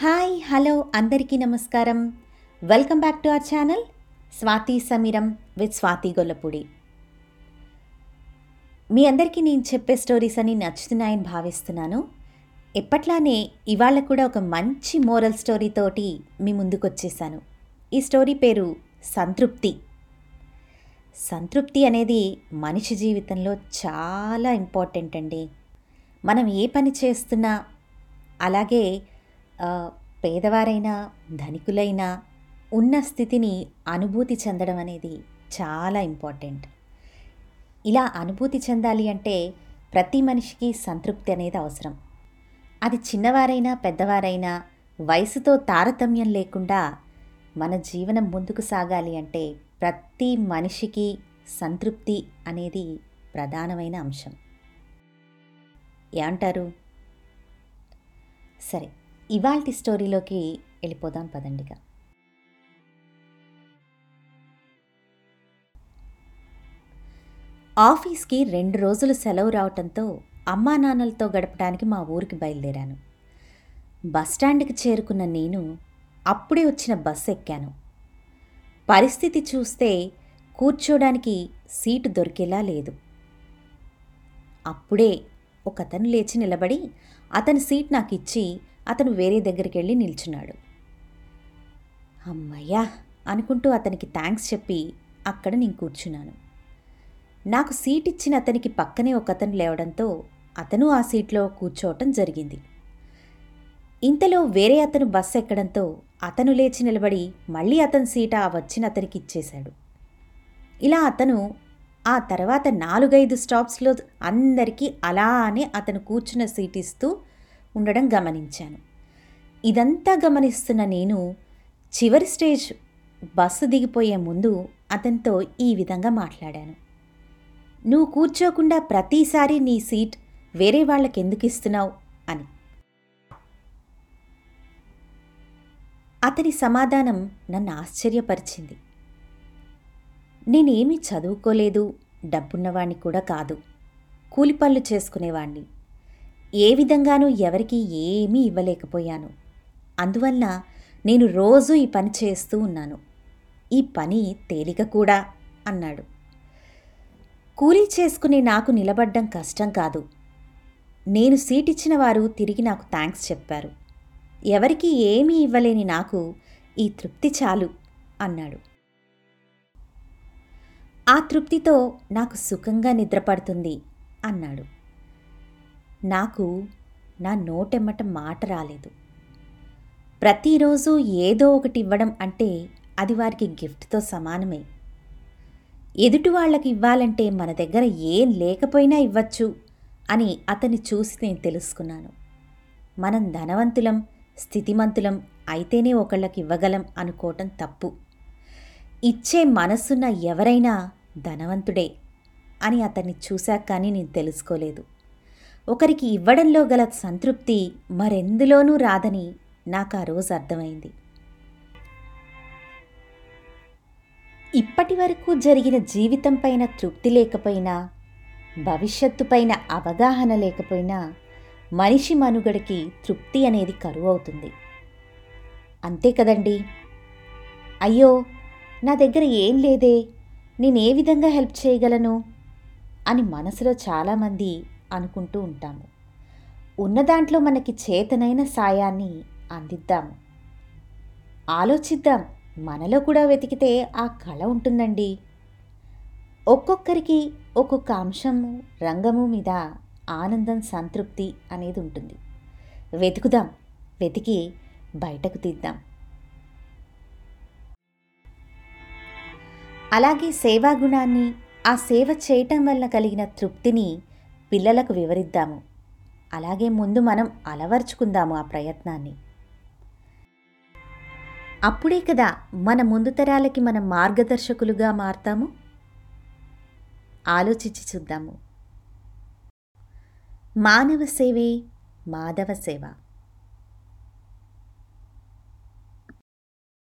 Hi hello అందరికీ నమస్కారం. Welcome back to our channel Swathi Sameeram with Swathi Gollapudi. మీ అందరికీ నేను చెప్పే స్టోరీస్ అని నచ్చుతున్నాయని భావిస్తున్నాను. ఎప్పట్లానే ఇవాళ కూడా ఒక మంచి మోరల్ స్టోరీతోటి మీ ముందుకు వచ్చేసాను ఈ స్టోరీ పేరు సంతృప్తి. సంతృప్తి అనేది మనిషి జీవితంలో చాలా ఇంపార్టెంట్ అండి. మనం ఏ పని చేస్తున్నా అలాగే పేదవారైనా ధనికులైనా ఉన్న స్థితిని అనుభూతి చెందడం అనేది చాలా ఇంపార్టెంట్. ఇలా అనుభూతి చెందాలి అంటే ప్రతి మనిషికి సంతృప్తి అనేది అవసరం. అది చిన్నవారైనా పెద్దవారైనా వయసుతో తారతమ్యం లేకుండా మన జీవనం ముందుకు సాగాలి అంటే ప్రతి మనిషికి సంతృప్తి అనేది ప్రధానమైన అంశం. ఏమంటారు? సరే ఇవాల్టి స్టోరీలోకి వెళ్ళిపోదాం పదండిగా ఆఫీస్కి రెండు రోజులు సెలవు రావటంతో అమ్మా నాన్నలతో గడపడానికి మా ఊరికి బయలుదేరాను. బస్టాండ్కి చేరుకున్న నేను అప్పుడే వచ్చిన బస్ ఎక్కాను. పరిస్థితి చూస్తే కూర్చోడానికి సీటు దొరికేలా లేదు. అప్పుడే ఒకతను లేచి నిలబడి అతని సీట్ నాకు ఇచ్చి అతను వేరే దగ్గరికి వెళ్ళి నిల్చున్నాడు. అమ్మయ్యా! అనుకుంటూ అతనికి థ్యాంక్స్ చెప్పి అక్కడ నేను కూర్చున్నాను. నాకు సీట్ ఇచ్చిన అతనికి పక్కనే ఒక అతను లేవడంతో అతను ఆ సీట్లో కూర్చోవటం జరిగింది. ఇంతలో వేరే అతను బస్సు ఎక్కడంతో అతను లేచి నిలబడి మళ్ళీ అతని సీట ఆ వచ్చిన అతనికి ఇచ్చేశాడు. ఇలా అతను ఆ తర్వాత నాలుగైదు స్టాప్స్లో అందరికీ అలానే అతను కూర్చున్న సీట్ ఇస్తూ ఉండడం గమనించాను. ఇదంతా గమనిస్తున్న నేను చివరి స్టేజ్ బస్సు దిగిపోయే ముందు అతనితో ఈ విధంగా మాట్లాడాను. నువ్వు కూర్చోకుండా ప్రతిసారి నీ సీట్ వేరే వాళ్ళకి ఎందుకు ఇస్తున్నావు అని. అతని సమాధానం నన్ను ఆశ్చర్యపరిచింది. నేనేమీ చదువుకోలేదు డబ్బున్నవాణ్ణి కూడా కాదు. కూలి పనులు చేసుకునేవాణ్ణి. ఏ విధంగానూ ఎవరికీ ఏమీ ఇవ్వలేకపోయాను. అందువల్ల నేను రోజూ ఈ పని చేస్తూ ఉన్నాను. ఈ పని తేలిక కూడా అన్నాడు. కూలీ చేసుకునే నాకు నిలబడ్డం కష్టం కాదు. నేను సీటిచ్చిన వారు తిరిగి నాకు థ్యాంక్స్ చెప్పారు. ఎవరికీ ఏమీ ఇవ్వలేని నాకు ఈ తృప్తి చాలు అన్నాడు. ఆ తృప్తితో నాకు సుఖంగా నిద్రపడుతుంది అన్నాడు. నాకు నా నోటెమ్మట మాట రాలేదు. ప్రతిరోజు ఏదో ఒకటి ఇవ్వడం అంటే అది వారికి గిఫ్ట్తో సమానమే. ఎదుటి వాళ్ళకి ఇవ్వాలంటే మన దగ్గర ఏం లేకపోయినా ఇవ్వచ్చు అని అతన్ని చూసి నేను తెలుసుకున్నాను. మనం ధనవంతులం స్థితిమంతులం అయితేనే ఒకళ్ళకి ఇవ్వగలం అనుకోవటం తప్పు. ఇచ్చే మనస్సున్న ఎవరైనా ధనవంతుడే అని అతన్ని చూశాక కానీ నేను తెలుసుకోలేదు. ఒకరికి ఇవ్వడంలో గల సంతృప్తి మరెందులోనూ రాదని నాకు ఆ రోజు అర్థమైంది. ఇప్పటి వరకు జరిగిన జీవితం పైన తృప్తి లేకపోయినా భవిష్యత్తు పైన అవగాహన లేకపోయినా మనిషి మనుగడకి తృప్తి అనేది కరువు అవుతుంది. అంతే కదండి? అయ్యో నా దగ్గర ఏం లేదే? నేను ఏ విధంగా హెల్ప్ చేయగలను? అని మనసులో చాలామంది అనుకుంటూ ఉంటాము. ఉన్న దాంట్లో మనకి చేతనైన సాయాన్ని అందిద్దాము ఆలోచిద్దాం. మనలో కూడా వెతికితే ఆ కళ ఉంటుందండి. ఒక్కొక్కరికి ఒక్కొక్క అంశము రంగము మీద ఆనందం సంతృప్తి అనేది ఉంటుంది. వెతుకుదాం. వెతికి బయటకు తీద్దాం. అలాగే సేవా గుణాన్ని ఆ సేవ చేయటం వల్ల కలిగిన తృప్తిని పిల్లలకు వివరిద్దాము. అలాగే ముందు మనం అలవర్చుకుందాము ఆ ప్రయత్నాన్ని. అప్పుడే కదా మన ముందు తరాలకి మనం మార్గదర్శకులుగా మారతాము? ఆలోచించి చూద్దాము. మానవ సేవే మాధవ సేవ.